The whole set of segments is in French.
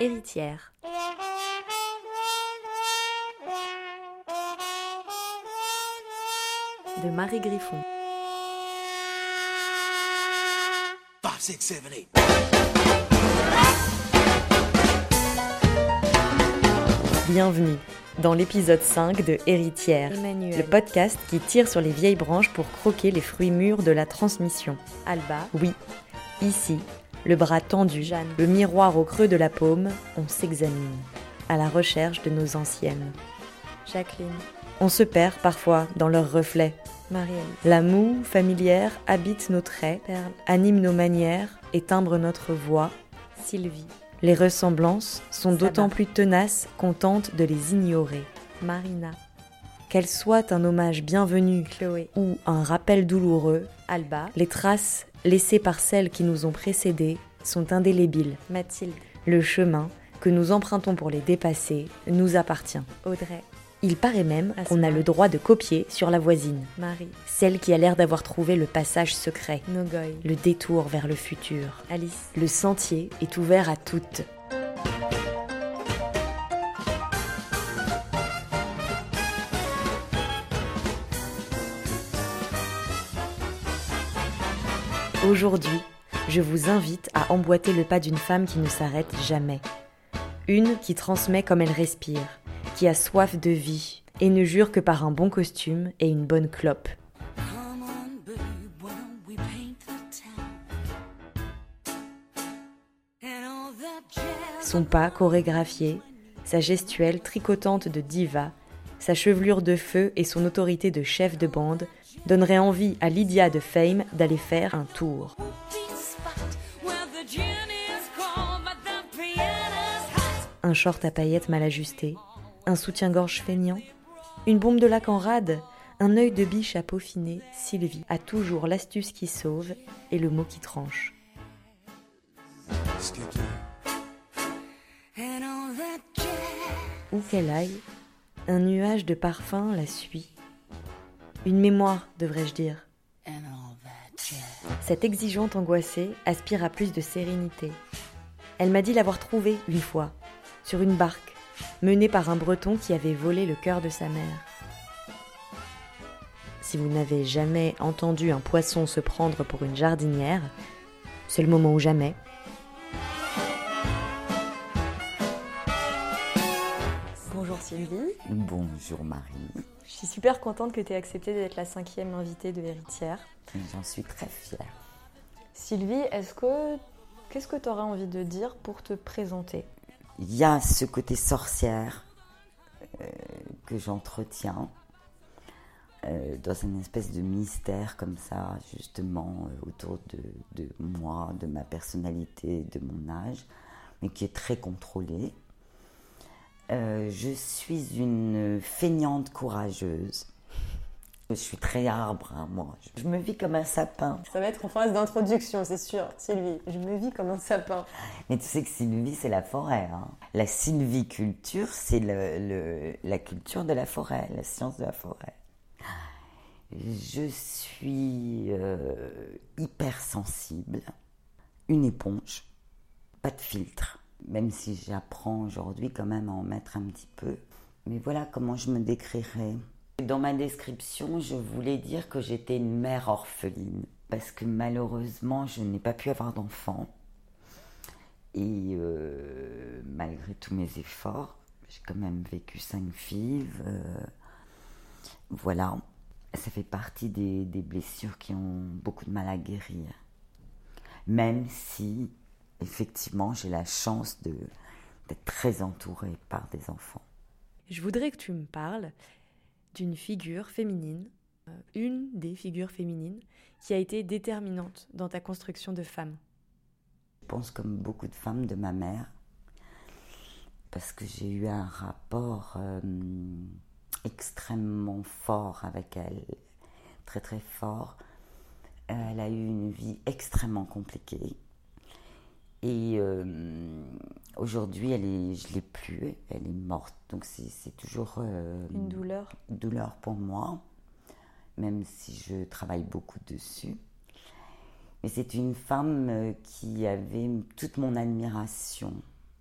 Héritière. De Marie Griffon. Five, six, seven, eight. Bienvenue dans l'épisode 5 de Héritière, Emmanuel. le podcast qui tire sur les vieilles branches pour croquer les fruits mûrs de la transmission. Alba, Oui, ici, le bras tendu, Jeanne. le miroir au creux de la paume, on s'examine, à la recherche de nos anciennes. Jacqueline, On se perd parfois dans leurs reflets. Marielle, La moue familière habite nos traits, Perle, anime nos manières et timbre notre voix. Sylvie, Les ressemblances sont d'autant plus tenaces qu'on tente de les ignorer. Marina, Qu'elles soient un hommage bienvenu Chloé, ou un rappel douloureux, Alba, les traces laissées par celles qui nous ont précédées sont indélébiles. Mathilde, Le chemin que nous empruntons pour les dépasser nous appartient. Audrey, Il paraît même qu'on a le droit de copier sur la voisine, Marie, celle qui a l'air d'avoir trouvé le passage secret, Nogoy, le détour vers le futur. Alice, Le sentier est ouvert à toutes. Aujourd'hui, je vous invite à emboîter le pas d'une femme qui ne s'arrête jamais. Une qui transmet comme elle respire, qui a soif de vie et ne jure que par un bon costume et une bonne clope. Son pas chorégraphié, sa gestuelle tricotante de diva, sa chevelure de feu et son autorité de chef de bande donneraient envie à Lydia de Fame d'aller faire un tour. Un short à paillettes mal ajusté, un soutien-gorge feignant, une bombe de lac en rade, un œil de biche à peaufiner, Sylvie a toujours l'astuce qui sauve et le mot qui tranche. Où qu'elle aille, un nuage de parfum la suit. Une mémoire, devrais-je dire. Cette exigeante angoissée aspire à plus de sérénité. Elle m'a dit l'avoir trouvée une fois, sur une barque, menée par un breton qui avait volé le cœur de sa mère. Si vous n'avez jamais entendu un poisson se prendre pour une jardinière, c'est le moment ou jamais. Bonjour Sylvie. Bonjour Marie, Je suis super contente que tu aies accepté d'être la cinquième invitée de Héritière. j'en suis très fière. Sylvie, est-ce que qu'est-ce que tu aurais envie de dire pour te présenter? Il y a ce côté sorcière euh, que j'entretiens euh, dans une espèce de mystère comme ça, justement, euh, autour de, de moi, de ma personnalité, de mon âge, mais qui est très contrôlé. Euh, je suis une feignante courageuse. Je suis très arbre, hein, moi. Je me vis comme un sapin. Ça va être en phase d'introduction, c'est sûr. Sylvie, je me vis comme un sapin. Mais tu sais que Sylvie, c'est la forêt. hein. La sylviculture, c'est le- le- la culture de la forêt, la science de la forêt. Je suis euh, hypersensible, une éponge, pas de filtre, même si j'apprends aujourd'hui quand même à en mettre un petit peu. Mais voilà comment je me décrirais. Dans ma description, je voulais dire que j'étais une mère orpheline, parce que malheureusement, je n'ai pas pu avoir d'enfant. Et euh, malgré tous mes efforts, j'ai quand même vécu cinq filles. euh, voilà, ça fait partie des, des blessures qui ont beaucoup de mal à guérir. Même si, effectivement, j'ai la chance de- d'être très entourée par des enfants. Je voudrais que tu me parles d'une figure féminine, euh, une des figures féminines qui a été déterminante dans ta construction de femme. Je pense comme beaucoup de femmes de ma mère, parce que j'ai eu un rapport euh, extrêmement fort avec elle, très très fort. Elle a eu une vie extrêmement compliquée. Et euh, aujourd'hui, elle est, je ne l'ai plus, elle est morte. Donc c'est toujours euh, Une douleur. douleur pour moi, même si je travaille beaucoup dessus. Mais c'est une femme euh, qui avait toute mon admiration.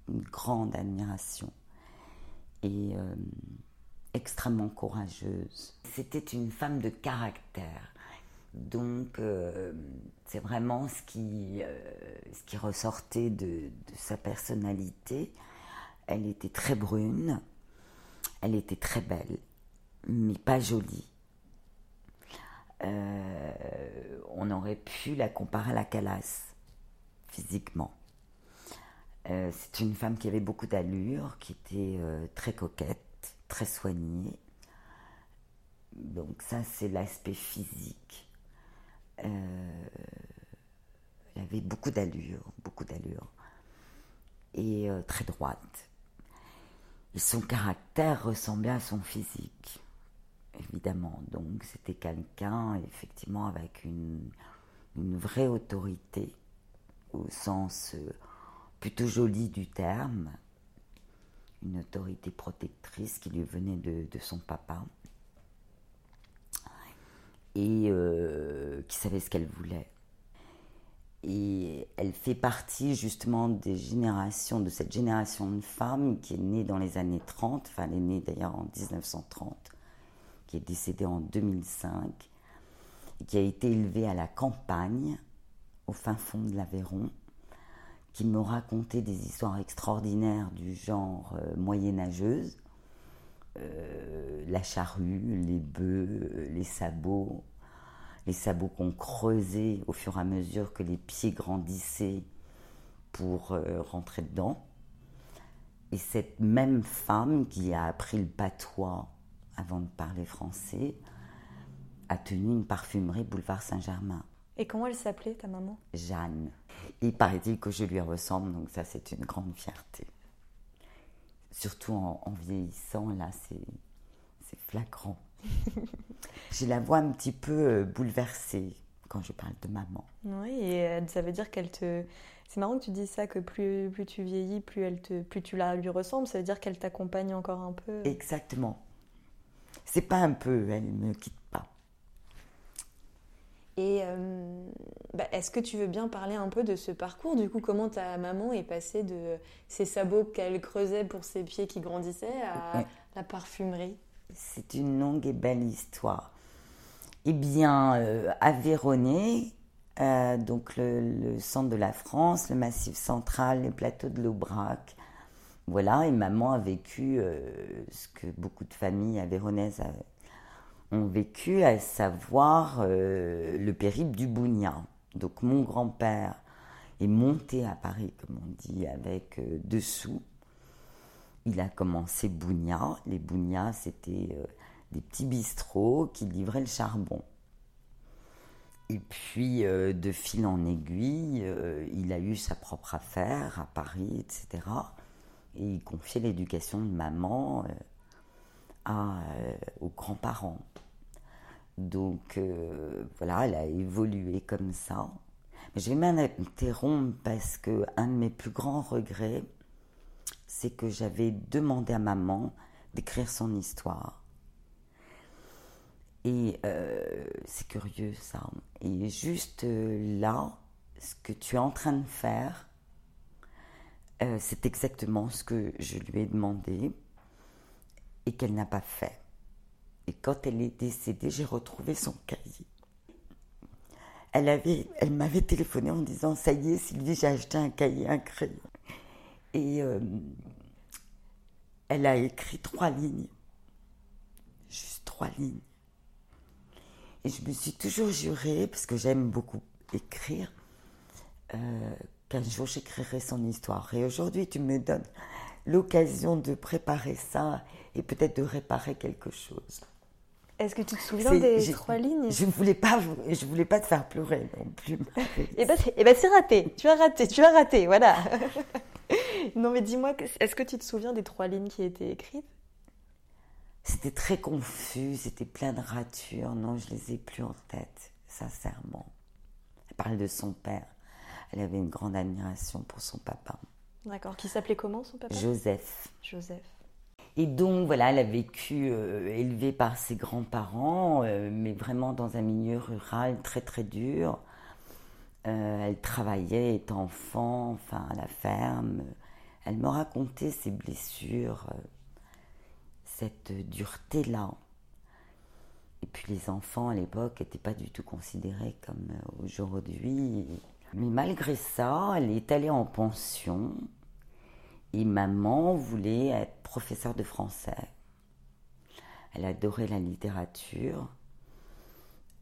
une grande admiration et euh, extrêmement courageuse. C'était une femme de caractère. Donc, euh, c'est vraiment ce qui, euh, ressortait de, sa personnalité. Elle était très brune, elle était très belle, mais pas jolie. Euh, on aurait pu la comparer à la Calas, physiquement. C'est une femme qui avait beaucoup d'allure, qui était très coquette, très soignée. Donc ça, c'est l'aspect physique. Euh, elle avait beaucoup d'allure, beaucoup d'allure. Et euh, très droite. Et son caractère ressemblait à son physique, évidemment. Donc c'était quelqu'un, effectivement, avec une, vraie autorité, au sens euh, plutôt joli du terme. Une autorité protectrice qui lui venait de son papa. Et euh, qui savait ce qu'elle voulait. Et elle fait partie justement des générations, de cette génération de femmes qui est née dans les années 30, enfin elle est née d'ailleurs en 1930, qui est décédée en 2005, et qui a été élevée à la campagne, au fin fond de l'Aveyron, qui me racontait des histoires extraordinaires du genre euh, moyenâgeuse, euh, la charrue, les bœufs, les sabots, les sabots qu'on creusait au fur et à mesure que les pieds grandissaient pour euh, rentrer dedans. Et cette même femme qui a appris le patois avant de parler français a tenu une parfumerie boulevard Saint-Germain. Et comment elle s'appelait, ta maman? Jeanne. Il paraît-il que je lui ressemble, donc ça c'est une grande fierté. Surtout en, en vieillissant, là c'est flagrant. J'ai la voix un petit peu euh, bouleversée quand je parle de maman. Oui, et euh, ça veut dire qu'elle te. C'est marrant que tu dis ça, que plus, plus tu vieillis, plus, elle te, plus tu la lui ressembles. Ça veut dire qu'elle t'accompagne encore un peu. Exactement. C'est pas un peu, elle ne me quitte pas. Et euh, bah, est-ce que tu veux bien parler un peu de ce parcours? Du coup, comment ta maman est passée de ces sabots qu'elle creusait pour ses pieds qui grandissaient à Ouais. la parfumerie? C'est une longue et belle histoire. Eh bien, euh, Aveyronais, euh, donc le, le centre de la France, le Massif central, les plateaux de l'Aubrac. Voilà, et maman a vécu euh, ce que beaucoup de familles aveyronnaises a- ont vécu, à savoir euh, le périple du Bougna. Donc mon grand-père est monté à Paris, comme on dit, avec euh, deux sous. Il a commencé Bougna. Les Bougnas, c'était euh, des petits bistrots qui livraient le charbon. Et puis, de fil en aiguille, il a eu sa propre affaire à Paris, etc. Et il confiait l'éducation de maman euh, aux grands-parents. Donc, euh, voilà, elle a évolué comme ça. Je vais m'interrompre parce que un de mes plus grands regrets, c'est que j'avais demandé à maman d'écrire son histoire. Et euh, c'est curieux ça. Et juste là, ce que tu es en train de faire, c'est exactement ce que je lui ai demandé et qu'elle n'a pas fait. Et quand elle est décédée, j'ai retrouvé son cahier. Elle, avait, elle m'avait téléphoné en disant Ça y est, Sylvie, j'ai acheté un cahier, un crayon. Et euh, elle a écrit trois lignes. Juste trois lignes. Et je me suis toujours juré, parce que j'aime beaucoup écrire, euh, qu'un jour j'écrirai son histoire. Et aujourd'hui, tu me donnes l'occasion de préparer ça et peut-être de réparer quelque chose. Est-ce que tu te souviens des trois lignes? Je ne voulais, pas je voulais pas te faire pleurer non plus. Marie. Eh ben, c'est eh ben, c'est raté. Tu as raté. Tu as raté. Voilà. non, mais dis-moi, est-ce que tu te souviens des trois lignes qui étaient écrites? C'était très confus, c'était plein de ratures. Non, je les ai plus en tête, sincèrement. Elle parle de son père. Elle avait une grande admiration pour son papa, D'accord. Qui s'appelait comment son papa? Joseph. Joseph. Et donc, voilà, elle a vécu euh, élevée par ses grands-parents, euh, mais vraiment dans un milieu rural très très dur. Euh, elle travaillait, étant enfant, enfin à la ferme. Elle me racontait ses blessures, cette dureté-là. Et puis les enfants à l'époque n'étaient pas du tout considérés comme aujourd'hui. Mais malgré ça, elle est allée en pension et maman voulait être professeure de français. Elle adorait la littérature.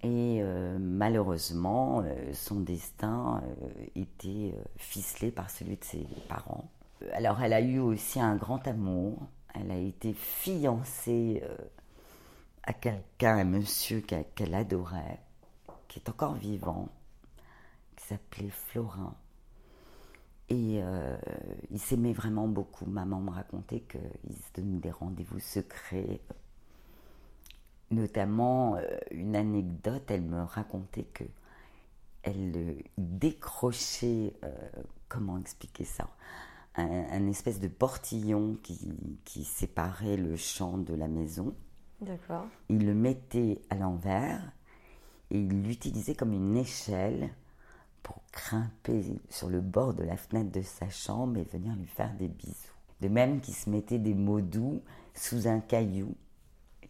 Et euh, malheureusement, euh, son destin euh, était ficelé par celui de ses parents. Alors elle a eu aussi un grand amour. Elle a été fiancée à quelqu'un, un monsieur qu'elle adorait, qui est encore vivant, qui s'appelait Florin. Et ils s'aimaient vraiment beaucoup. Maman me racontait qu'ils se donnaient des rendez-vous secrets Notamment, euh, une anecdote, elle me racontait que elle euh, décrochait, euh, comment expliquer ça, un, espèce de portillon qui, séparait le champ de la maison. D'accord. Il le mettait à l'envers et il l'utilisait comme une échelle pour grimper sur le bord de la fenêtre de sa chambre et venir lui faire des bisous. De même qu'il se mettait des mots doux sous un caillou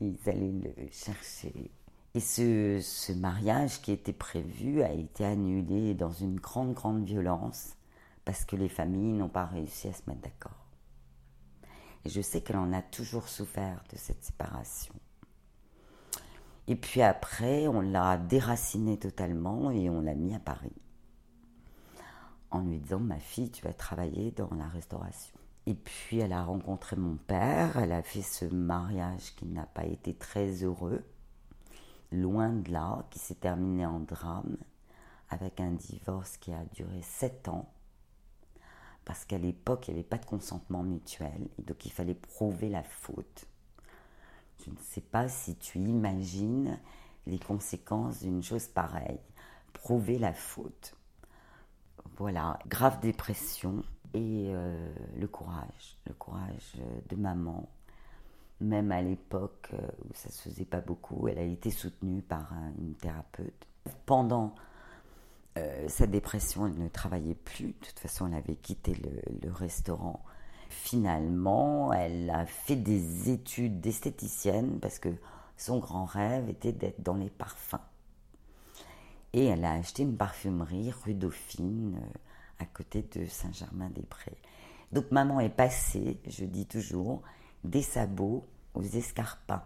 ils allaient le chercher. Et ce, mariage qui était prévu a été annulé dans une grande, grande violence parce que les familles n'ont pas réussi à se mettre d'accord. Et je sais qu'elle en a toujours souffert de cette séparation. Et puis après, on l'a déraciné totalement et on l'a mis à Paris. En lui disant, ma fille, tu vas travailler dans la restauration. Et puis elle a rencontré mon père, elle a fait ce mariage qui n'a pas été très heureux, loin de là, qui s'est terminé en drame, avec un divorce qui a duré sept ans, parce qu'à l'époque il n'y avait pas de consentement mutuel, et donc il fallait prouver la faute. Je ne sais pas si tu imagines les conséquences d'une chose pareille, prouver la faute. Voilà, grave dépression, et euh, le courage, le courage de maman. Même à l'époque euh, où ça se faisait pas beaucoup, elle a été soutenue par une thérapeute. Pendant euh, sa dépression, elle ne travaillait plus. De toute façon, elle avait quitté le restaurant. Finalement, elle a fait des études d'esthéticienne parce que son grand rêve était d'être dans les parfums. Et elle a acheté une parfumerie rue Dauphine à côté de Saint-Germain-des-Prés. Donc maman est passée, je dis toujours, des sabots aux escarpins.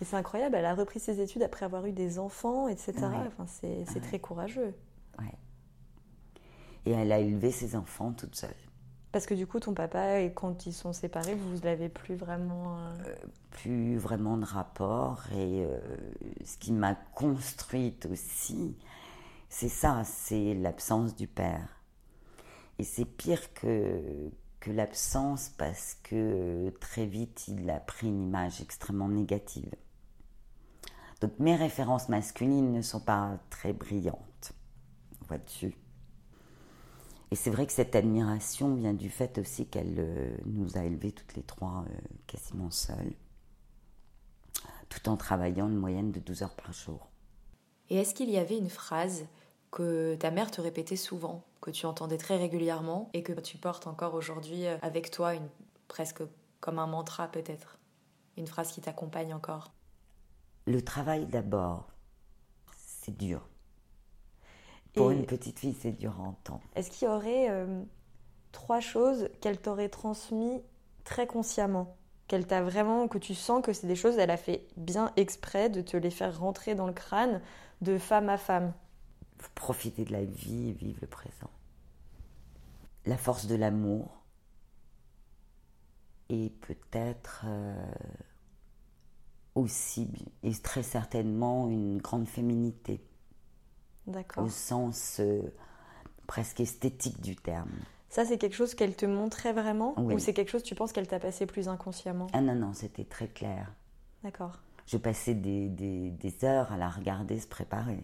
Et c'est incroyable, elle a repris ses études après avoir eu des enfants, etc. Enfin, c'est très courageux. Ouais. Et elle a élevé ses enfants toute seule. Parce que du coup, ton papa, quand ils sont séparés, vous n'avez plus vraiment... Euh, euh, plus vraiment de rapport. Et euh, ce qui m'a construite aussi, c'est ça, c'est l'absence du père. Et c'est pire que, que l'absence parce que très vite il a pris une image extrêmement négative. Donc mes références masculines ne sont pas très brillantes, vois-tu? Et c'est vrai que cette admiration vient du fait aussi qu'elle euh, nous a élevés toutes les trois euh, quasiment seules, tout en travaillant une moyenne de 12 heures par jour. Et est-ce qu'il y avait une phrase que ta mère te répétait souvent, que tu entendais très régulièrement et que tu portes encore aujourd'hui euh, avec toi, une, presque comme un mantra peut-être, une phrase qui t'accompagne encore? Le travail d'abord, c'est dur. Pour une petite fille, c'est dur à entendre. Est-ce qu'il y aurait euh, trois choses qu'elle t'aurait transmises très consciemment? Qu'elle t'a vraiment, que tu sens que c'est des choses, elle a fait bien exprès de te les faire rentrer dans le crâne de femme à femme? Profiter de la vie et vivre le présent. La force de l'amour et peut-être euh, aussi, et très certainement, une grande féminité. D'accord. Au sens euh, presque esthétique du terme. Ça, c'est quelque chose qu'elle te montrait vraiment Ou c'est quelque chose, tu penses, qu'elle t'a passé plus inconsciemment? Ah non, non, c'était très clair. D'accord. Je passais des, des, des heures à la regarder se préparer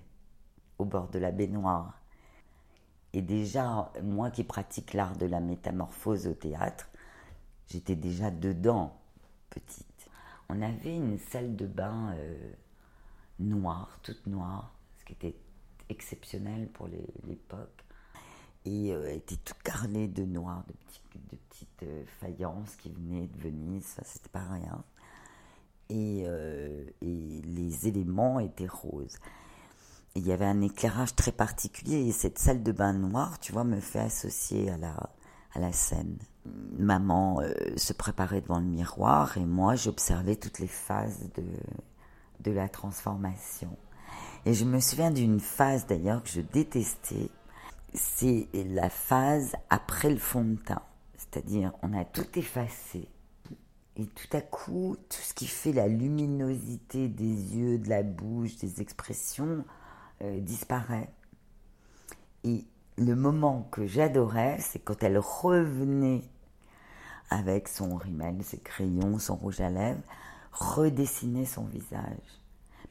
au bord de la baignoire. Et déjà, moi qui pratique l'art de la métamorphose au théâtre, j'étais déjà dedans, petite. On avait une salle de bain euh, noire, toute noire, ce qui était exceptionnel pour l'époque. et euh, elle était toute carrelée de noir, de, petits- de petites euh, faïences qui venaient de Venise, ça c'était pas rien. Et, euh, et les éléments étaient roses. Et il y avait un éclairage très particulier et cette salle de bain noire, tu vois, me fait associer à la, à la scène. Maman se préparait devant le miroir et moi j'observais toutes les phases de, de la transformation. Et je me souviens d'une phase d'ailleurs que je détestais, c'est la phase après le fond de teint. C'est-à-dire, on a tout effacé. Et tout à coup, tout ce qui fait la luminosité des yeux, de la bouche, des expressions, euh, disparaît. Et le moment que j'adorais, c'est quand elle revenait avec son rimel, ses crayons, son rouge à lèvres, redessiner son visage.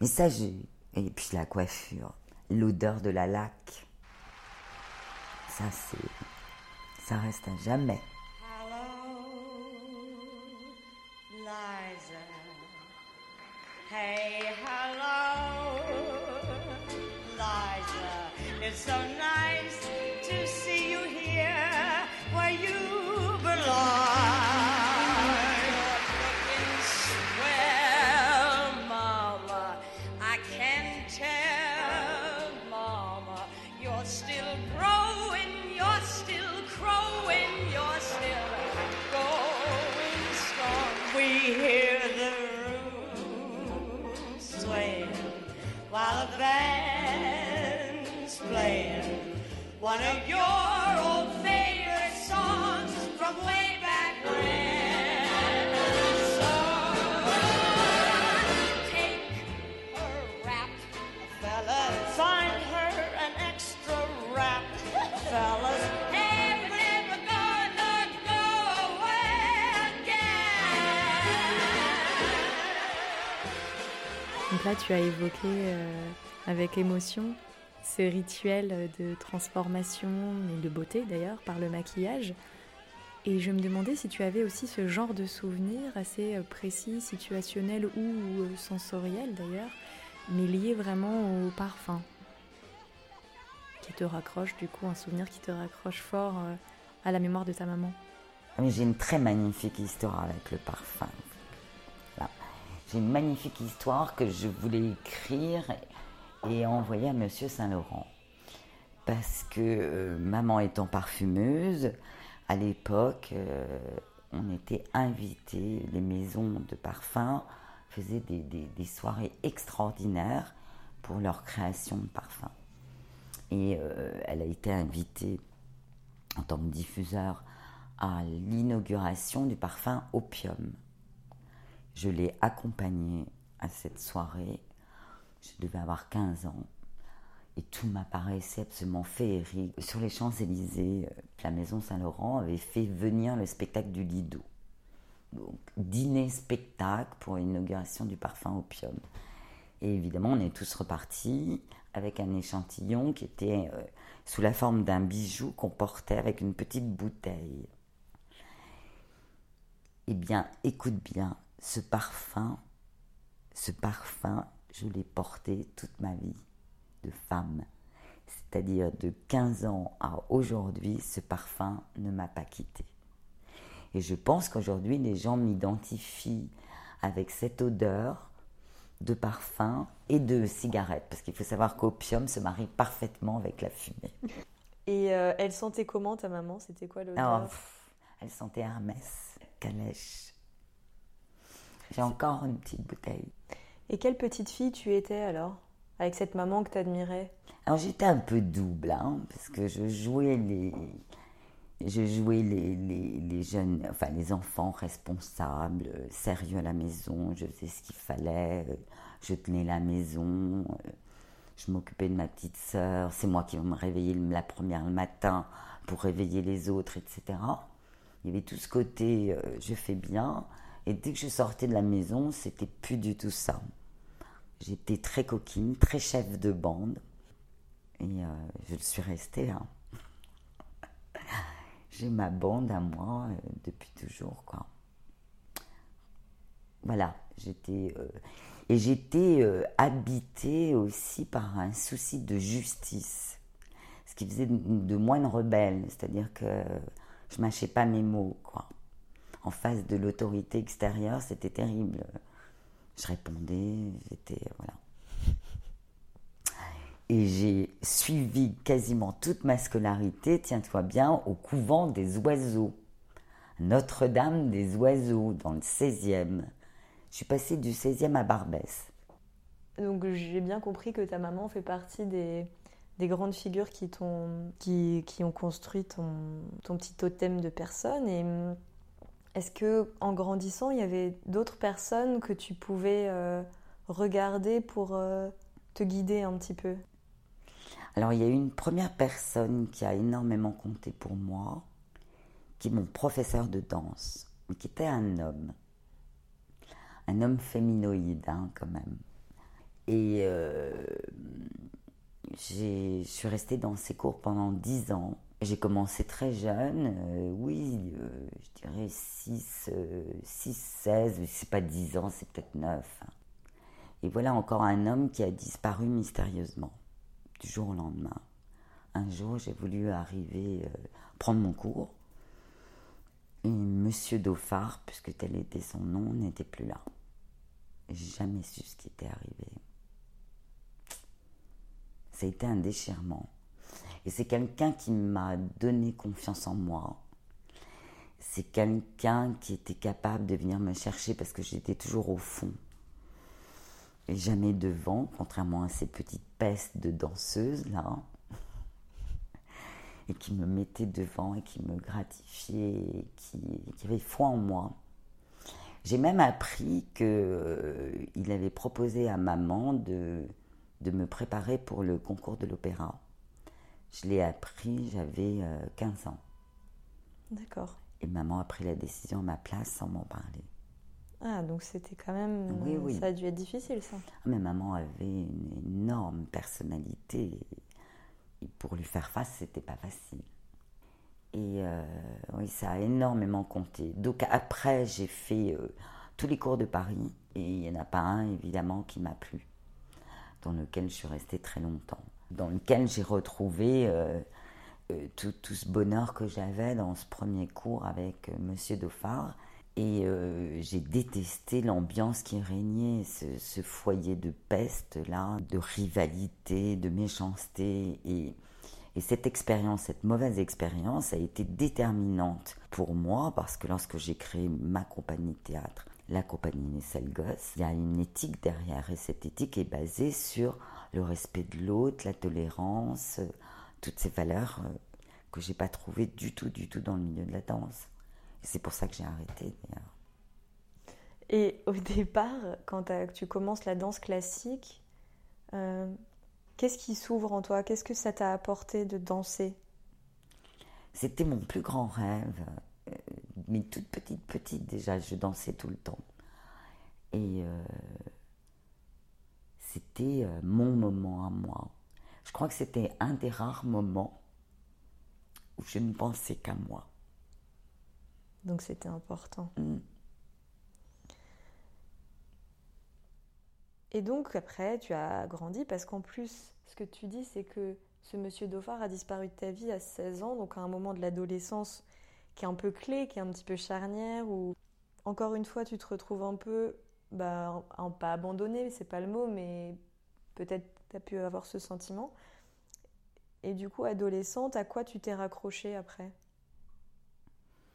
Mais ça, j'ai. Et puis la coiffure, l'odeur de la laque. Ça, c'est. Ça reste à jamais. Hello, Liza. Hey, tu as évoqué euh, avec émotion ce rituel de transformation et de beauté d'ailleurs par le maquillage. Et je me demandais si tu avais aussi ce genre de souvenir assez euh, précis, situationnel ou euh, sensoriel d'ailleurs, mais lié vraiment au parfum, qui te raccroche du coup, un souvenir qui te raccroche fort à la mémoire de ta maman. J'ai une très magnifique histoire avec le parfum. Une magnifique histoire que je voulais écrire et, envoyer à Monsieur Saint-Laurent. Parce que euh, maman étant parfumeuse, à l'époque, euh, on était invités, les maisons de parfum faisaient des, soirées extraordinaires pour leur création de parfum. Et euh, elle a été invitée en tant que diffuseur à l'inauguration du parfum Opium. Je l'ai accompagnée à cette soirée. Je devais avoir 15 ans. Et tout m'apparaissait absolument féerique. Sur les Champs-Élysées, euh, la Maison Saint-Laurent avait fait venir le spectacle du Lido. Donc, dîner-spectacle pour l'inauguration du parfum Opium. Et évidemment, on est tous repartis avec un échantillon qui était euh, sous la forme d'un bijou qu'on portait avec une petite bouteille. Eh bien, écoute bien, ce parfum, ce parfum, je l'ai porté toute ma vie de femme. C'est-à-dire de 15 ans à aujourd'hui, ce parfum ne m'a pas quitté. Et je pense qu'aujourd'hui, les gens m'identifient avec cette odeur de parfum et de cigarette. Parce qu'il faut savoir qu'opium se marie parfaitement avec la fumée. Et euh, elle sentait comment ta maman? C'était quoi l'odeur? Pff, elle sentait Hermès, calèche. J'ai encore une petite bouteille. Et quelle petite fille tu étais alors? Avec cette maman que t'admirais? Alors j'étais un peu double, hein, parce que je jouais les, je jouais les, les, les jeunes, enfin les enfants responsables, euh, sérieux à la maison. Je faisais ce qu'il fallait, euh, je tenais la maison, euh, je m'occupais de ma petite sœur. C'est moi qui vais me réveiller le- la première le matin pour réveiller les autres, etc. Il y avait tout ce côté, euh, je fais bien. Et dès que je sortais de la maison, c'était plus du tout ça. J'étais très coquine, très chef de bande. Et euh, je le suis restée. hein. J'ai ma bande à moi euh, depuis toujours, quoi. Voilà, j'étais. euh, et j'étais habitée aussi par un souci de justice. ce qui faisait de, moi une rebelle, c'est-à-dire que je mâchais pas mes mots, quoi. En face de l'autorité extérieure, c'était terrible. Je répondais, j'étais voilà. Et j'ai suivi quasiment toute ma scolarité, tiens-toi bien, au couvent des oiseaux. Notre-Dame des oiseaux, dans le 16e. Je suis passée du 16e à Barbès. Donc j'ai bien compris que ta maman fait partie des, des grandes figures qui, t'ont- qui, ont construit ton, ton petit totem de personnes. Et est-ce que en grandissant, il y avait d'autres personnes que tu pouvais euh, regarder pour euh, te guider un petit peu? Alors, il y a eu une première personne qui a énormément compté pour moi, qui est mon professeur de danse, qui était un homme. Un homme féminoïde, hein, quand même. Et euh, je suis restée dans ses cours pendant 10 ans. J'ai commencé très jeune, euh, oui, euh, je dirais 6, 6 16, c'est pas 10 ans, c'est peut-être 9. Et voilà encore un homme qui a disparu mystérieusement du jour au lendemain. Un jour, j'ai voulu arriver, euh, prendre mon cours. Et Monsieur Dauphard, puisque tel était son nom, n'était plus là. J'ai jamais su ce qui était arrivé. Ça a été un déchirement. Et c'est quelqu'un qui m'a donné confiance en moi. C'est quelqu'un qui était capable de venir me chercher parce que j'étais toujours au fond et jamais devant, contrairement à ces petites pestes de danseuses là, et qui me mettaient devant et qui me gratifiaient, qui, qui avaient foi en moi. J'ai même appris qu'il avait proposé à maman de me préparer pour le concours de l'opéra. Je l'ai appris, j'avais euh, 15 ans. D'accord. Et maman a pris la décision à ma place sans m'en parler. Ah, donc c'était quand même. Oui, oui. Ça a dû être difficile, ça. Ah, Mais maman avait une énorme personnalité. Et pour lui faire face, c'était pas facile. Et euh, oui, ça a énormément compté. Donc après, j'ai fait euh, tous les cours de Paris. Et il n'y en a pas un, évidemment, qui m'a plu. Dans lequel je suis restée très longtemps. Dans lequel j'ai retrouvé euh, euh, tout, ce bonheur que j'avais dans ce premier cours avec euh, Monsieur Dauphard. Et j'ai détesté l'ambiance qui régnait, ce, foyer de peste là, de rivalité, de méchanceté. Et, et cette expérience, cette mauvaise expérience a été déterminante pour moi parce que lorsque j'ai créé ma compagnie de théâtre, la compagnie Nessel il y a une éthique derrière et cette éthique est basée sur le respect de l'autre, la tolérance, euh, toutes ces valeurs euh, que j'ai pas trouvées du tout, du tout dans le milieu de la danse. C'est pour ça que j'ai arrêté d'ailleurs. Et au départ, quand tu commences la danse classique, euh, qu'est-ce qui s'ouvre en toi? Qu'est-ce que ça t'a apporté de danser? C'était mon plus grand rêve. Euh, Mais toute petite, petite déjà, je dansais tout le temps. Et c'était euh, mon moment à moi. Je crois que c'était un des rares moments où je ne pensais qu'à moi. Donc c'était important. Mm. Et donc après, tu as grandi parce qu'en plus, ce que tu dis, c'est que ce monsieur Dauphard a disparu de ta vie à 16 ans, donc à un moment de l'adolescence qui est un peu clé, qui est un petit peu charnière, où encore une fois, tu te retrouves un peu, bah, en- en- pas abandonné, c'est pas le mot, mais peut-être tu as pu avoir ce sentiment. Et du coup, adolescente, à quoi tu t'es raccroché après?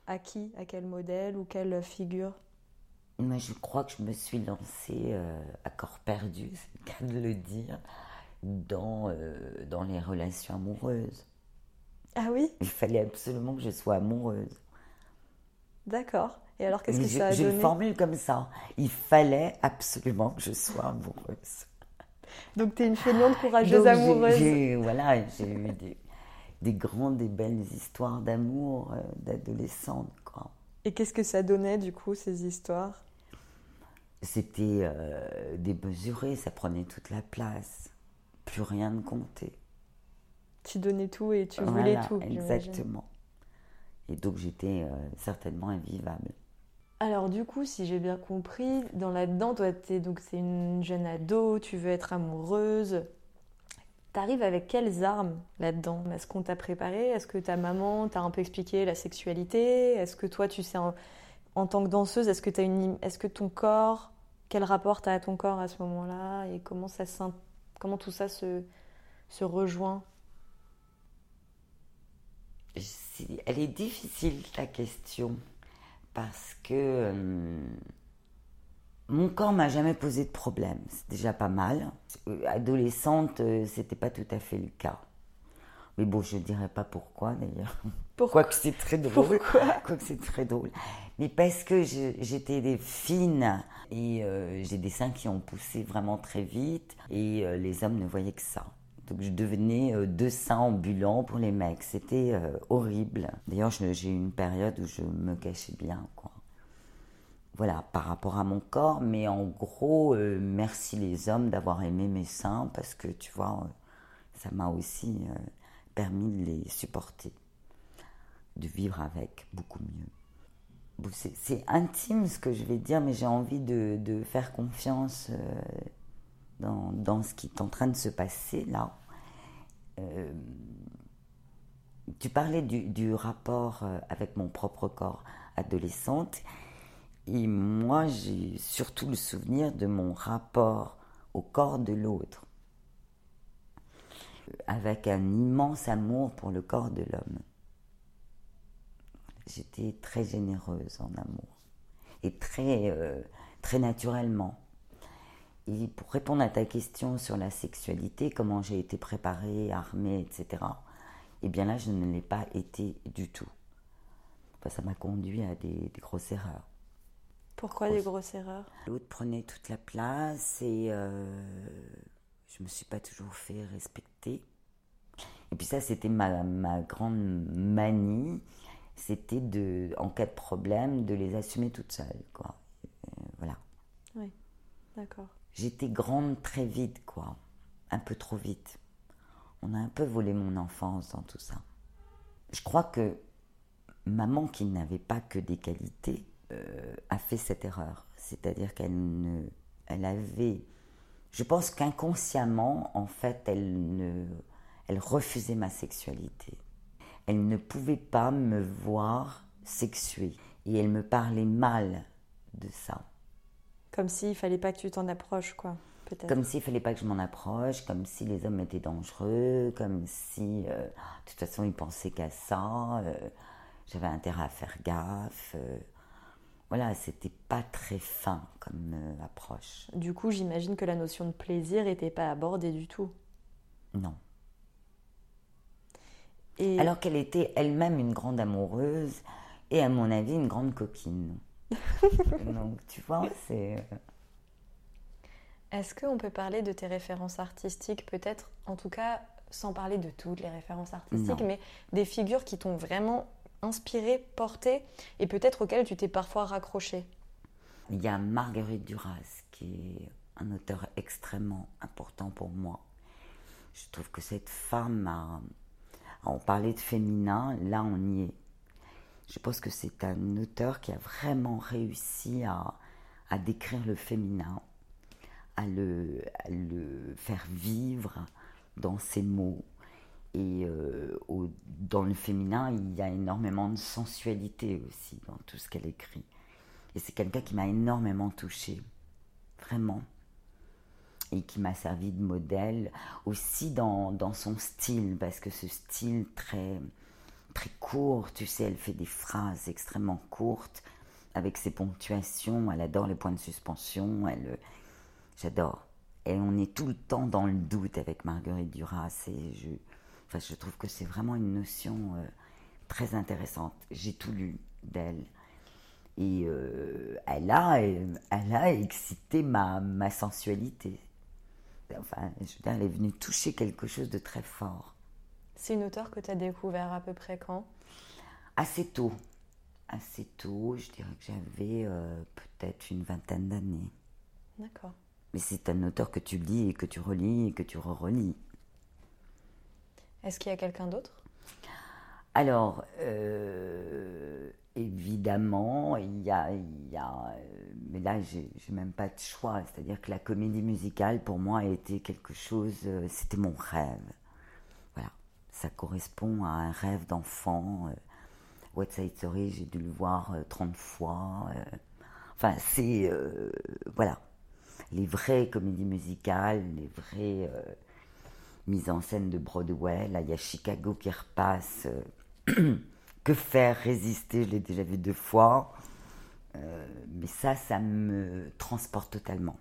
À qui? À quel modèle ou quelle figure? Mais je crois que je me suis lancée euh, à corps perdu, c'est le cas de le dire, dans, euh, dans les relations amoureuses. Ah oui? Il fallait absolument que je sois amoureuse. D'accord. Et alors, qu'est-ce que ça a je le donné formule comme ça. Il fallait absolument que je sois amoureuse. Donc, tu es une feignante courageuse Donc, j'ai- amoureuse. j'ai- Voilà, j'ai eu des, des grandes et belles histoires d'amour euh, d'adolescente. Et qu'est-ce que ça donnait, du coup, ces histoires? C'était euh, démesuré, ça prenait toute la place. Plus rien ne comptait. Tu donnais tout et tu voulais Voilà, tout. Exactement. Et donc j'étais euh, certainement invivable. Alors, du coup, si j'ai bien compris, dans là-dedans, toi, t'es, donc, c'est une jeune ado, tu veux être amoureuse. T'arrives avec quelles armes là-dedans Est-ce qu'on t'a préparé? Est-ce que ta maman t'a un peu expliqué la sexualité? Est-ce que toi, tu sais, en, tant que danseuse, est-ce que, t'as une, est-ce que ton corps, quel rapport t'as à ton corps à ce moment-là? Et comment, ça, comment tout ça se, se rejoint? Elle est difficile ta question parce que euh, mon corps m'a jamais posé de problème. C'est déjà pas mal. Euh, Adolescente, euh, c'était pas tout à fait le cas. Mais bon, je dirais pas pourquoi d'ailleurs. Pourquoi Quoique c'est très drôle. Pourquoi Quoique c'est très drôle. Mais parce que j'étais fine et euh, j'ai des seins qui ont poussé vraiment très vite et euh, les hommes ne voyaient que ça. Donc je devenais euh, deux seins ambulants pour les mecs. C'était euh, horrible. D'ailleurs, j'ai eu une période où je me cachais bien, quoi. Voilà, par rapport à mon corps, mais en gros, euh, merci les hommes d'avoir aimé mes seins parce que tu vois, euh, ça m'a aussi permis de les supporter, de vivre avec beaucoup mieux. C'est- intime ce que je vais dire, mais j'ai envie de, de faire confiance dans, dans ce qui est en train de se passer là. Euh, tu parlais du, du rapport euh, avec mon propre corps adolescente. Et moi, j'ai surtout le souvenir de mon rapport au corps de l'autre. Avec un immense amour pour le corps de l'homme. J'étais très généreuse en amour. Et très, euh, très naturellement. Et pour répondre à ta question sur la sexualité, comment j'ai été préparée, armée, etc., eh bien là, je ne l'ai pas été du tout. Enfin, ça m'a conduit à des, des grosses erreurs. Pourquoi des grosses erreurs? L'autre prenait toute la place et euh, je me suis pas toujours fait respecter. Et puis ça, c'était ma, ma grande manie, c'était de, en cas de problème, de les assumer toute seule, quoi. Euh, voilà. Oui, d'accord. J'étais grande très vite, quoi. Un peu trop vite. On a un peu volé mon enfance dans tout ça. Je crois que maman, qui n'avait pas que des qualités, euh, a fait cette erreur. C'est-à-dire qu'elle ne, elle avait, je pense qu'inconsciemment, en fait, elle ne, elle refusait ma sexualité. Elle ne pouvait pas me voir sexuée et elle me parlait mal de ça. Comme s'il fallait pas que tu t'en approches, quoi, peut-être. Comme s'il fallait pas que je m'en approche, comme si les hommes étaient dangereux, comme si, euh, de toute façon, ils pensaient qu'à ça, euh, j'avais intérêt à faire gaffe. euh, voilà, c'était pas très fin comme euh, approche. Du coup, j'imagine que la notion de plaisir n'était pas abordée du tout. Non. Et Alors qu'elle était elle-même une grande amoureuse et, à mon avis, une grande coquine. Donc, tu vois, c'est. euh, est-ce qu'on peut parler de tes références artistiques, peut-être, en tout cas, sans parler de toutes les références artistiques, Non. mais des figures qui t'ont vraiment inspiré, porté, et peut-être auxquelles tu t'es parfois raccroché? Il y a Marguerite Duras, qui est un auteur extrêmement important pour moi. Je trouve que cette femme a. On parlait de féminin, là on y est. Je pense que c'est un auteur qui a vraiment réussi à, à décrire le féminin, à le, le faire vivre dans ses mots. Et euh, dans le féminin, il y a énormément de sensualité aussi dans tout ce qu'elle écrit. Et c'est quelqu'un qui m'a énormément touchée, vraiment. Et qui m'a servi de modèle aussi dans, dans son style, parce que ce style très, très court, tu sais, elle fait des phrases extrêmement courtes, avec ses ponctuations, elle adore les points de suspension, elle, j'adore. Et on est tout le temps dans le doute avec Marguerite Duras, et je, enfin, je trouve que c'est vraiment une notion euh, très intéressante. J'ai tout lu d'elle. Et euh, elle, a, elle a excité ma, ma sensualité. Enfin, je veux dire, elle est venue toucher quelque chose de très fort. C'est une auteure que tu as découvert à peu près quand? Assez tôt. Assez tôt, je dirais que j'avais euh, peut-être une vingtaine d'années. D'accord. Mais c'est un auteur que tu lis et que tu relis et que tu re-relis. Est-ce qu'il y a quelqu'un d'autre? Alors, euh, évidemment, il y a, il y a, euh, mais là, j'ai même pas de choix. C'est-à-dire que la comédie musicale, pour moi, a été quelque chose. C'était mon rêve. Ça correspond à un rêve d'enfant. euh, West Side Story, j'ai dû le voir euh, 30 fois. euh. Enfin, c'est. euh, voilà. Les vraies comédies musicales, les vraies euh, mises en scène de Broadway. Là, il y a Chicago qui repasse. euh, que faire résister Je l'ai déjà vu deux fois. Euh, mais ça, ça me transporte totalement.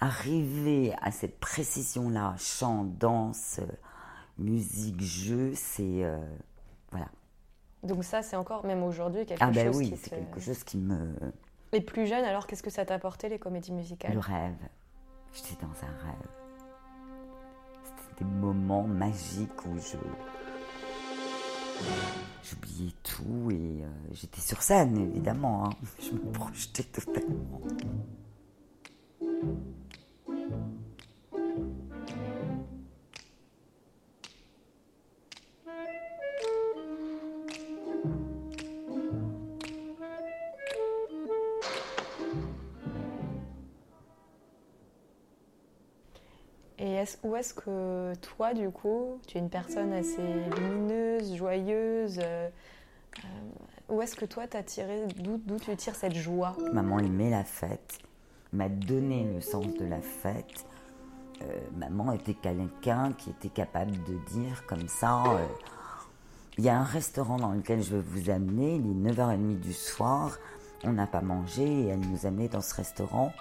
Arriver à cette précision-là, chant, danse, euh, musique, jeu, c'est. euh, voilà. Donc ça, c'est encore, même aujourd'hui, quelque Ah, ben chose oui, qui c'est te- quelque chose qui me. Et plus jeune, alors qu'est-ce que ça t'a apporté, les comédies musicales? Le rêve. J'étais dans un rêve. C'était des moments magiques où je. J'oubliais tout et euh, j'étais sur scène, évidemment. hein. Je me projetais totalement. Où est-ce que toi, du coup, tu es une personne assez lumineuse, joyeuse euh, euh, Où est-ce que toi, t'as tiré, d'où, d'où tu tires cette joie? Maman aimait la fête, m'a donné le sens de la fête. Euh, maman était quelqu'un qui était capable de dire comme ça, euh, il y a un restaurant dans lequel je veux vous amener, il est 9h30 du soir, on n'a pas mangé et elle nous amenait dans ce restaurant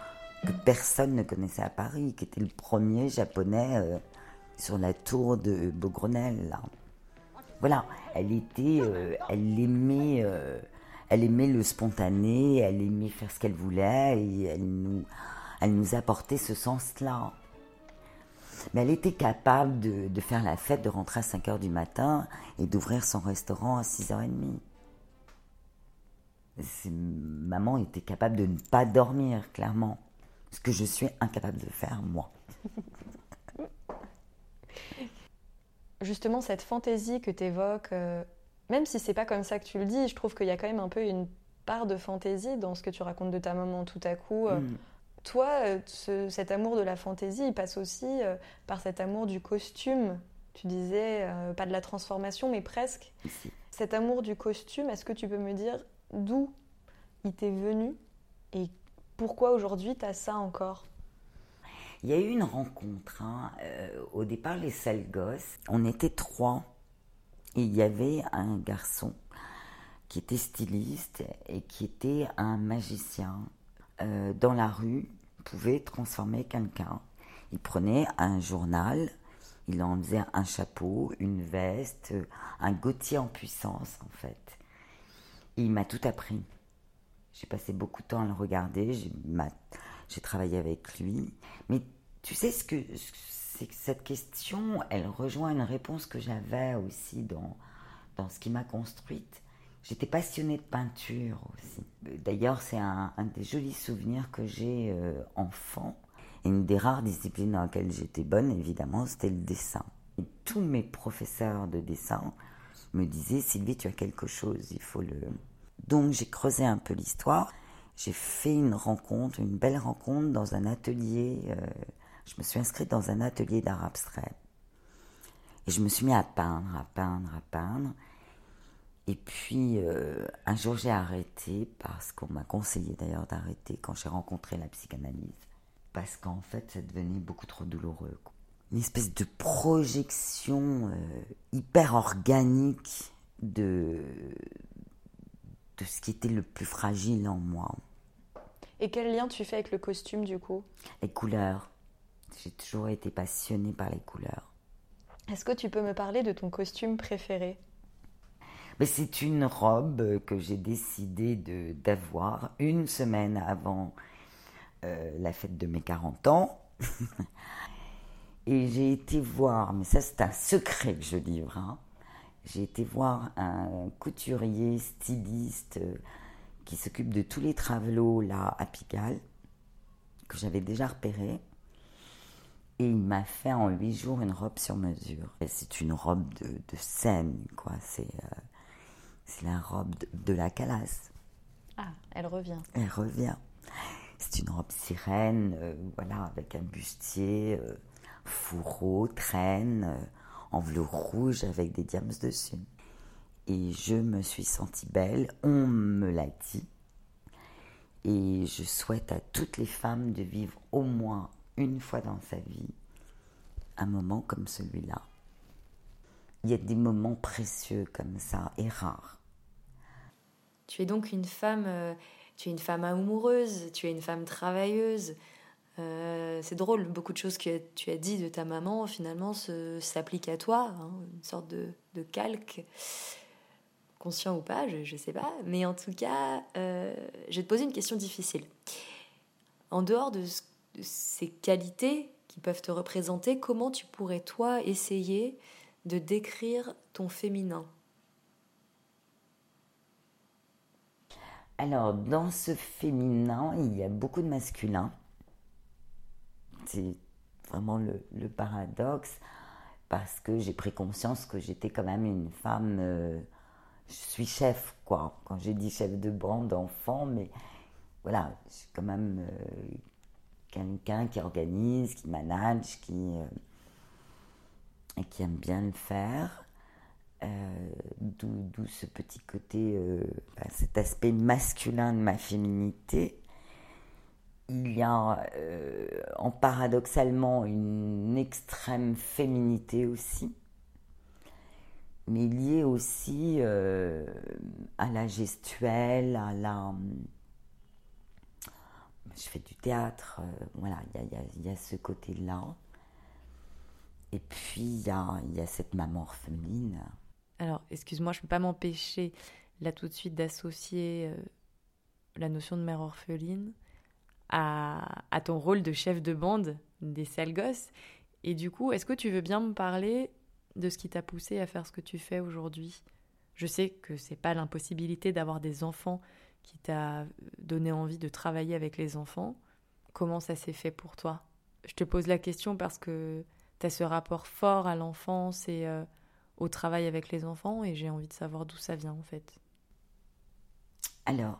que personne ne connaissait à Paris, qui était le premier japonais euh, sur la tour de Beaugrenelle. là. Voilà, elle était, euh, elle aimait, euh, elle aimait le spontané, elle aimait faire ce qu'elle voulait et elle nous, elle nous apportait ce sens-là. Mais elle était capable de, de faire la fête, de rentrer à 5 h du matin et d'ouvrir son restaurant à 6h30. C'est- Maman était capable de ne pas dormir, clairement. Ce que je suis incapable de faire, moi. Justement, cette fantaisie que tu évoques, même si c'est pas comme ça que tu le dis, je trouve qu'il y a quand même un peu une part de fantaisie dans ce que tu racontes de ta maman tout à coup. euh, Mm. Toi, euh, ce- cet amour de la fantaisie, il passe aussi euh, par cet amour du costume. Tu disais, euh, pas de la transformation, mais presque. Ici. Cet amour du costume, est-ce que tu peux me dire d'où il t'est venu et pourquoi aujourd'hui tu as ça encore? Il y a eu une rencontre. hein. Euh, au départ, les sales gosses, on était trois. Il y avait un garçon qui était styliste et qui était un magicien. Euh, dans la rue, pouvait transformer quelqu'un. Il prenait un journal, il en faisait un chapeau, une veste, un gautier en puissance en fait. Et il m'a tout appris. J'ai passé beaucoup de temps à le regarder, j'ai travaillé avec lui. Mais tu sais ce que c'est cette question, elle rejoint une réponse que j'avais aussi dans, dans ce qui m'a construite. J'étais passionnée de peinture aussi. D'ailleurs, c'est un, des jolis souvenirs que j'ai euh, enfant. Et une des rares disciplines dans lesquelles j'étais bonne, évidemment, c'était le dessin. Et tous mes professeurs de dessin me disaient Sylvie, tu as quelque chose, il faut le. Donc j'ai creusé un peu l'histoire. J'ai fait une rencontre, une belle rencontre dans un atelier. euh, je me suis inscrite dans un atelier d'art abstrait. Et je me suis mis à peindre, à peindre, à peindre. Et puis, euh, un jour, j'ai arrêté parce qu'on m'a conseillé d'ailleurs d'arrêter quand j'ai rencontré la psychanalyse. Parce qu'en fait, ça devenait beaucoup trop douloureux. Une espèce de projection euh, hyper organique de, de ce qui était le plus fragile en moi. Et quel lien tu fais avec le costume du coup? Les couleurs. J'ai toujours été passionnée par les couleurs. Est-ce que tu peux me parler de ton costume préféré? Mais c'est une robe que j'ai décidé de- d'avoir une semaine avant euh, la fête de mes 40 ans. Et j'ai été voir, mais ça c'est un secret que je livre, hein. J'ai été voir un couturier styliste euh, qui s'occupe de tous les travelots là à Pigalle, que j'avais déjà repéré. Et il m'a fait en huit jours une robe sur mesure. Et c'est une robe de, de scène, quoi. C'est euh, c'est la robe de, de la calasse. Ah, elle revient. Elle revient. C'est une robe sirène, euh, voilà, avec un bustier, euh, fourreau, traîne, en velours rouge avec des diams dessus. Et je me suis sentie belle, on me l'a dit. Et je souhaite à toutes les femmes de vivre au moins une fois dans sa vie un moment comme celui-là. Il y a des moments précieux comme ça et rares. Tu es donc une femme, euh, tu es une femme amoureuse, tu es une femme travailleuse. Euh, c'est drôle, beaucoup de choses que tu as dit de ta maman finalement s'appliquent à toi, hein, une sorte de, calque, conscient ou pas, je ne sais pas. Mais en tout cas, euh, je vais te poser une question difficile. En dehors de, de ces qualités qui peuvent te représenter, comment tu pourrais toi essayer de décrire ton féminin? Alors, dans ce féminin, il y a beaucoup de masculin. C'est vraiment le, paradoxe, parce que j'ai pris conscience que j'étais quand même une femme. euh, je suis chef, quoi. Quand j'ai dit chef de bande, enfant, mais voilà, je suis quand même euh, quelqu'un qui organise, qui manage, qui, euh, qui aime bien le faire. Euh, D'où ce petit côté, enfin, cet aspect masculin de ma féminité. Il y a euh, en paradoxalement une extrême féminité aussi, mais liée aussi euh, à la gestuelle, à la. Je fais du théâtre, euh, voilà, il y y y a ce côté-là. Et puis il y a, y a cette maman orpheline. Alors, excuse-moi, je ne peux pas m'empêcher là tout de suite d'associer la notion de mère orpheline à, ton rôle de chef de bande des sales gosses. Et du coup, est-ce que tu veux bien me parler de ce qui t'a poussé à faire ce que tu fais aujourd'hui? Je sais que c'est pas l'impossibilité d'avoir des enfants qui t'a donné envie de travailler avec les enfants. Comment ça s'est fait pour toi? Je te pose la question parce que tu as ce rapport fort à l'enfance et euh, au travail avec les enfants et j'ai envie de savoir d'où ça vient en fait. Alors,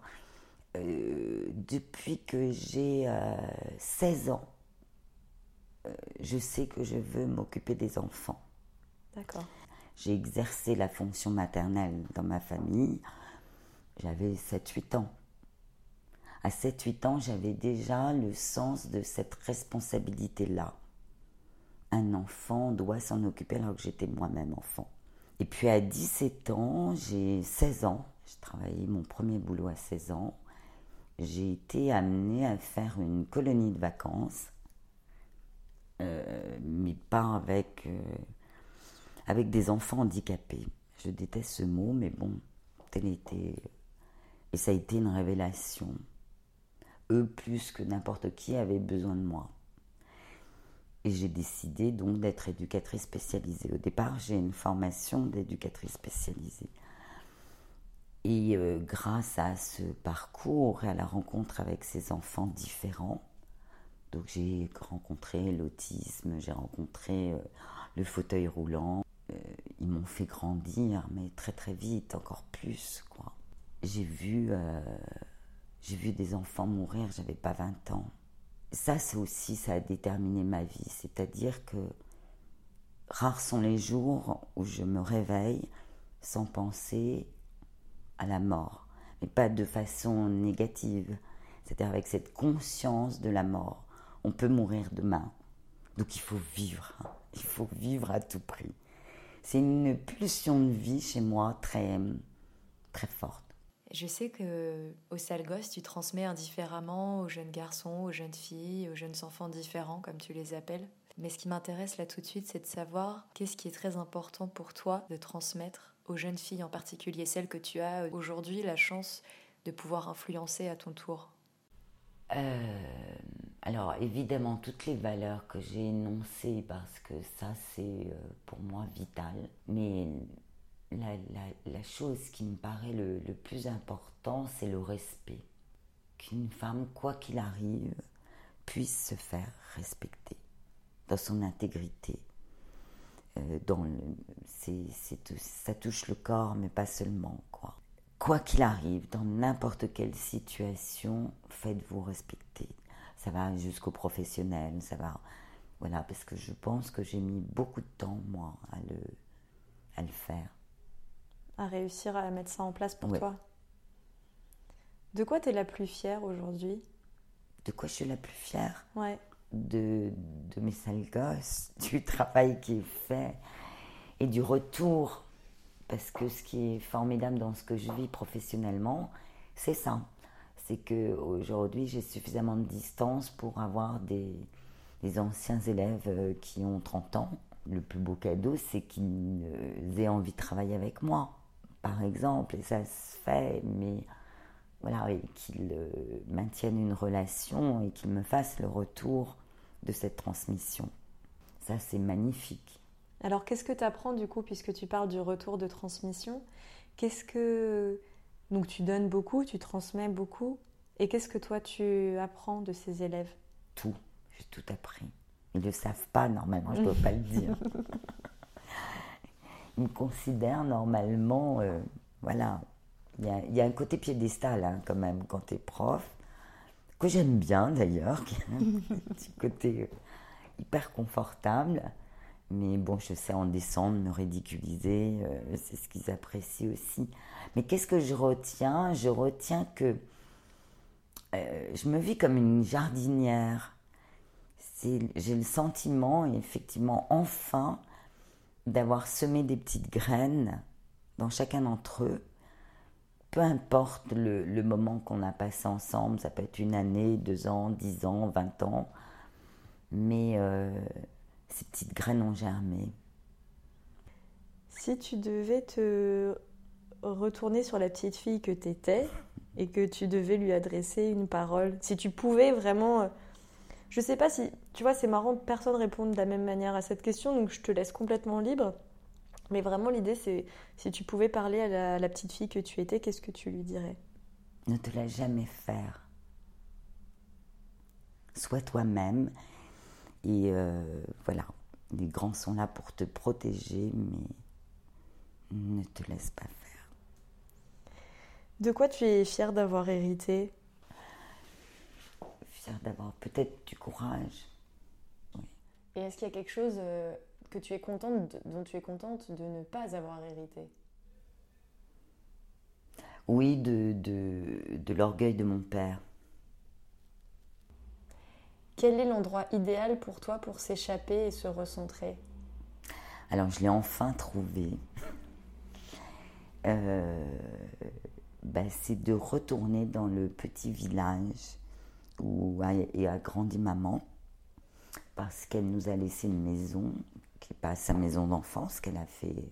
euh, depuis que j'ai euh, 16 ans, euh, je sais que je veux m'occuper des enfants. D'accord. J'ai exercé la fonction maternelle dans ma famille. J'avais 7-8 ans. À 7-8 ans, j'avais déjà le sens de cette responsabilité-là. Un enfant doit s'en occuper alors que j'étais moi-même enfant. Et puis à 17 ans, j'ai 16 ans. J'ai travaillé mon premier boulot à 16 ans. J'ai été amenée à faire une colonie de vacances, euh, mais pas avec, euh, avec des enfants handicapés. Je déteste ce mot, mais bon, tel était. Et ça a été une révélation. Eux, plus que n'importe qui, avaient besoin de moi. Et j'ai décidé donc d'être éducatrice spécialisée. Au départ, j'ai une formation d'éducatrice spécialisée. Et euh, grâce à ce parcours et à la rencontre avec ces enfants différents, donc j'ai rencontré l'autisme, j'ai rencontré euh, le fauteuil roulant, euh, ils m'ont fait grandir, mais très très vite, encore plus. J'ai vu, j'ai vu des enfants mourir, j'avais pas 20 ans. Ça, c'est aussi, ça a déterminé ma vie. C'est-à-dire que rares sont les jours où je me réveille sans penser à la mort, mais pas de façon négative, c'est-à-dire avec cette conscience de la mort. On peut mourir demain, donc il faut vivre, il faut vivre à tout prix. C'est une pulsion de vie chez moi très, très forte. Je sais que au sale tu transmets indifféremment aux jeunes garçons, aux jeunes filles, aux jeunes enfants différents, comme tu les appelles. Mais ce qui m'intéresse là tout de suite, c'est de savoir qu'est-ce qui est très important pour toi de transmettre aux jeunes filles en particulier, celles que tu as aujourd'hui la chance de pouvoir influencer à ton tour. Euh, alors évidemment toutes les valeurs que j'ai énoncées parce que ça c'est euh, pour moi vital, mais la, chose qui me paraît le plus important c'est le respect. Qu'une femme, quoi qu'il arrive, puisse se faire respecter dans son intégrité. Euh, dans le- ça touche le corps mais pas seulement quoi. quoi qu'il arrive, dans n'importe quelle situation, faites-vous respecter. Ça va jusqu'au professionnel, ça va. Voilà, parce que je pense que j'ai mis beaucoup de temps, moi, à le, à le faire. À réussir à mettre ça en place pour Ouais. toi. De quoi tu es la plus fière aujourd'hui? De quoi je suis la plus fière? Ouais. De, de mes sales gosses, du travail qui est fait et du retour. Parce que ce qui est formidable dans ce que je vis professionnellement, c'est ça. C'est que aujourd'hui j'ai suffisamment de distance pour avoir des, des anciens élèves euh, qui ont 30 ans. Le plus beau cadeau, c'est qu'ils aient envie de travailler avec moi, par exemple. Et ça se fait, mais voilà, qu'ils euh, maintiennent une relation et qu'ils me fassent le retour de cette transmission. Ça, c'est magnifique. Alors qu'est-ce que tu apprends du coup, puisque tu parles du retour de transmission? Qu'est-ce que. Donc tu donnes beaucoup, tu transmets beaucoup. Et qu'est-ce que toi tu apprends de ces élèves? Tout, j'ai tout appris. Ils ne le savent pas normalement, je ne dois pas le dire. Ils me considèrent normalement, euh, voilà, il y, a, il y a un côté piédestal hein, quand même quand tu es prof, que j'aime bien d'ailleurs, qui a un petit côté euh, hyper confortable. Mais bon, je sais en descendre, me ridiculiser, euh, c'est ce qu'ils apprécient aussi. Mais qu'est-ce que je retiens? Je retiens que euh, je me vis comme une jardinière. J'ai le sentiment, effectivement, enfin, d'avoir semé des petites graines dans chacun d'entre eux. Peu importe le, moment qu'on a passé ensemble, ça peut être une année, deux ans, dix ans, vingt ans, mais euh, ces petites graines ont germé. Si tu devais te retourner sur la petite fille que tu étais et que tu devais lui adresser une parole, si tu pouvais vraiment... euh, Je sais pas si... Tu vois, c'est marrant, personne répond de la même manière à cette question, donc je te laisse complètement libre. Mais vraiment, l'idée, c'est si tu pouvais parler à la, à la petite fille que tu étais, qu'est-ce que tu lui dirais? Ne te laisse jamais faire. Sois toi-même. Et euh, voilà, les grands sont là pour te protéger, mais ne te laisse pas faire. De quoi tu es fière d'avoir hérité? Fier d'avoir peut-être du courage. Et est-ce qu'il y a quelque chose euh, que tu es contente, dont tu es contente de ne pas avoir hérité Oui, de, de, de l'orgueil de mon père. Quel est l'endroit idéal pour toi pour s'échapper et se recentrer? Alors, je l'ai enfin trouvé. Euh, bah, c'est de retourner dans le petit village où a grandi maman, parce qu'elle nous a laissé une maison qui n'est pas sa maison d'enfance qu'elle a fait.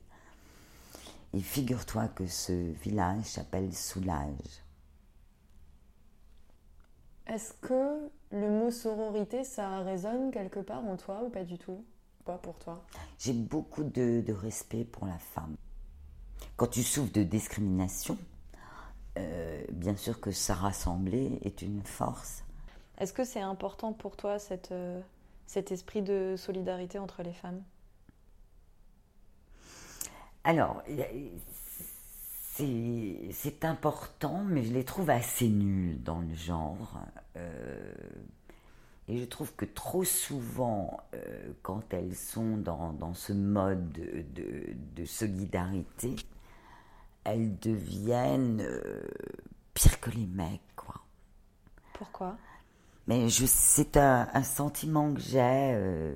Et figure-toi que ce village s'appelle Soulage. Est-ce que le mot sororité, ça résonne quelque part en toi ou pas du tout? Pas pour toi? J'ai beaucoup de, de respect pour la femme. Quand tu souffres de discrimination, euh, bien sûr que ça rassembler est une force. Est-ce que c'est important pour toi cette, euh, cet esprit de solidarité entre les femmes? Alors, c'est important, mais je les trouve assez nuls dans le genre. Euh, et je trouve que trop souvent, euh, quand elles sont dans, dans ce mode de, de- de solidarité, elles deviennent euh, pires que les mecs, quoi. Pourquoi? Mais je, c'est un, un sentiment que j'ai.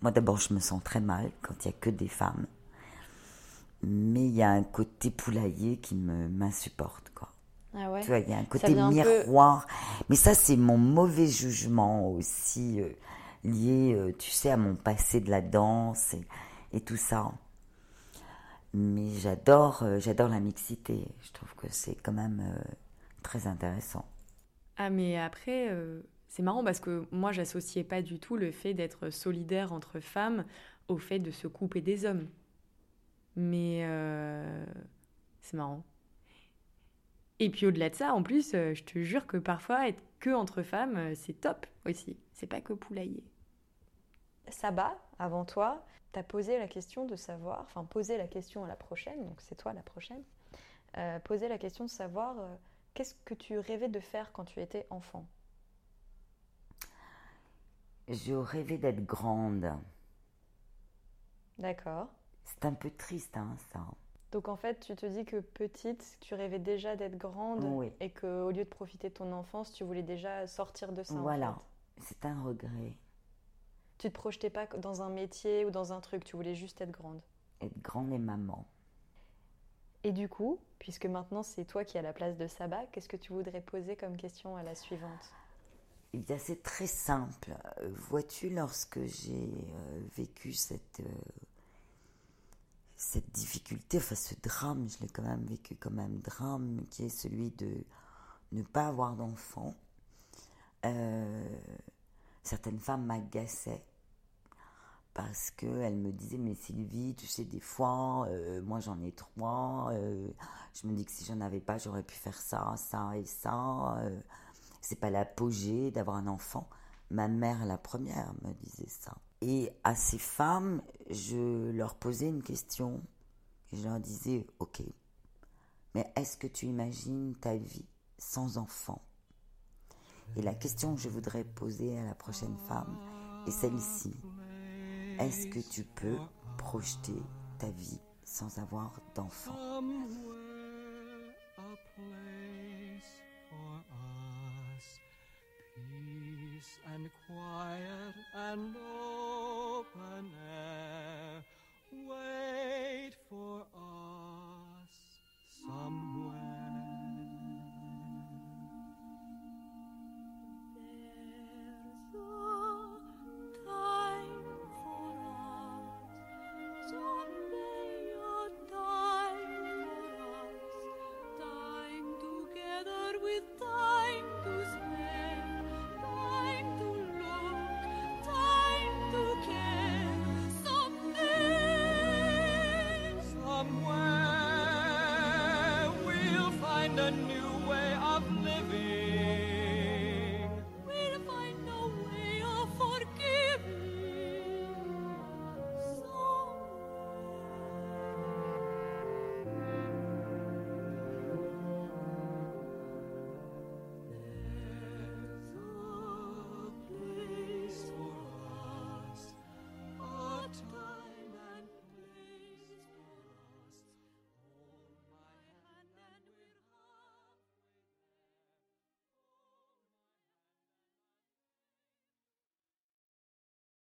Moi, d'abord, je me sens très mal quand il n'y a que des femmes. Mais il y a un côté poulailler qui me m'insupporte, quoi. Ah ouais? Tu vois, il y a un côté vient un peu- miroir. Mais ça, c'est mon mauvais jugement aussi, euh, lié, euh, tu sais, à mon passé de la danse et, et tout ça. Mais j'adore, euh, j'adore la mixité. Je trouve que c'est quand même très intéressant. Ah mais après, c'est marrant parce que moi j'associais pas du tout le fait d'être solidaire entre femmes au fait de se couper des hommes. Mais euh, c'est marrant. Et puis au-delà de ça, en plus, euh, je te jure que parfois être que entre femmes, euh, c'est top aussi. C'est pas que poulailler. Saba, avant toi, t'as posé la question de savoir, enfin posé la question à la prochaine, donc c'est toi la prochaine. euh, poser la question de savoir euh, qu'est-ce que tu rêvais de faire quand tu étais enfant? Je rêvais d'être grande. D'accord. C'est un peu triste, hein, ça. Donc en fait, tu te dis que petite, tu rêvais déjà d'être grande Oui. et qu'au lieu de profiter de ton enfance, tu voulais déjà sortir de ça. en voilà. fait. C'est un regret. Tu te projetais pas dans un métier ou dans un truc, tu voulais juste être grande. Être grande et maman. Et du coup, puisque maintenant c'est toi qui as la place de Saba, qu'est-ce que tu voudrais poser comme question à la suivante? Eh bien, c'est très simple. Euh, Vois-tu, lorsque j'ai euh, vécu cette, euh, cette difficulté, enfin ce drame, je l'ai quand même vécu comme un drame, qui est celui de ne pas avoir d'enfant, euh, certaines femmes m'agaçaient parce qu'elles me disaient mais Sylvie tu sais des fois euh, moi j'en ai trois euh, je me dis que si j'en avais pas j'aurais pu faire ça ça et ça c'est pas l'apogée d'avoir un enfant. Ma mère la première me disait ça et à ces femmes je leur posais une question. Je leur disais ok mais est-ce que tu imagines ta vie sans enfant? Et la question que je voudrais poser à la prochaine femme est celle-ci. Est-ce que tu peux projeter ta vie sans avoir d'enfant?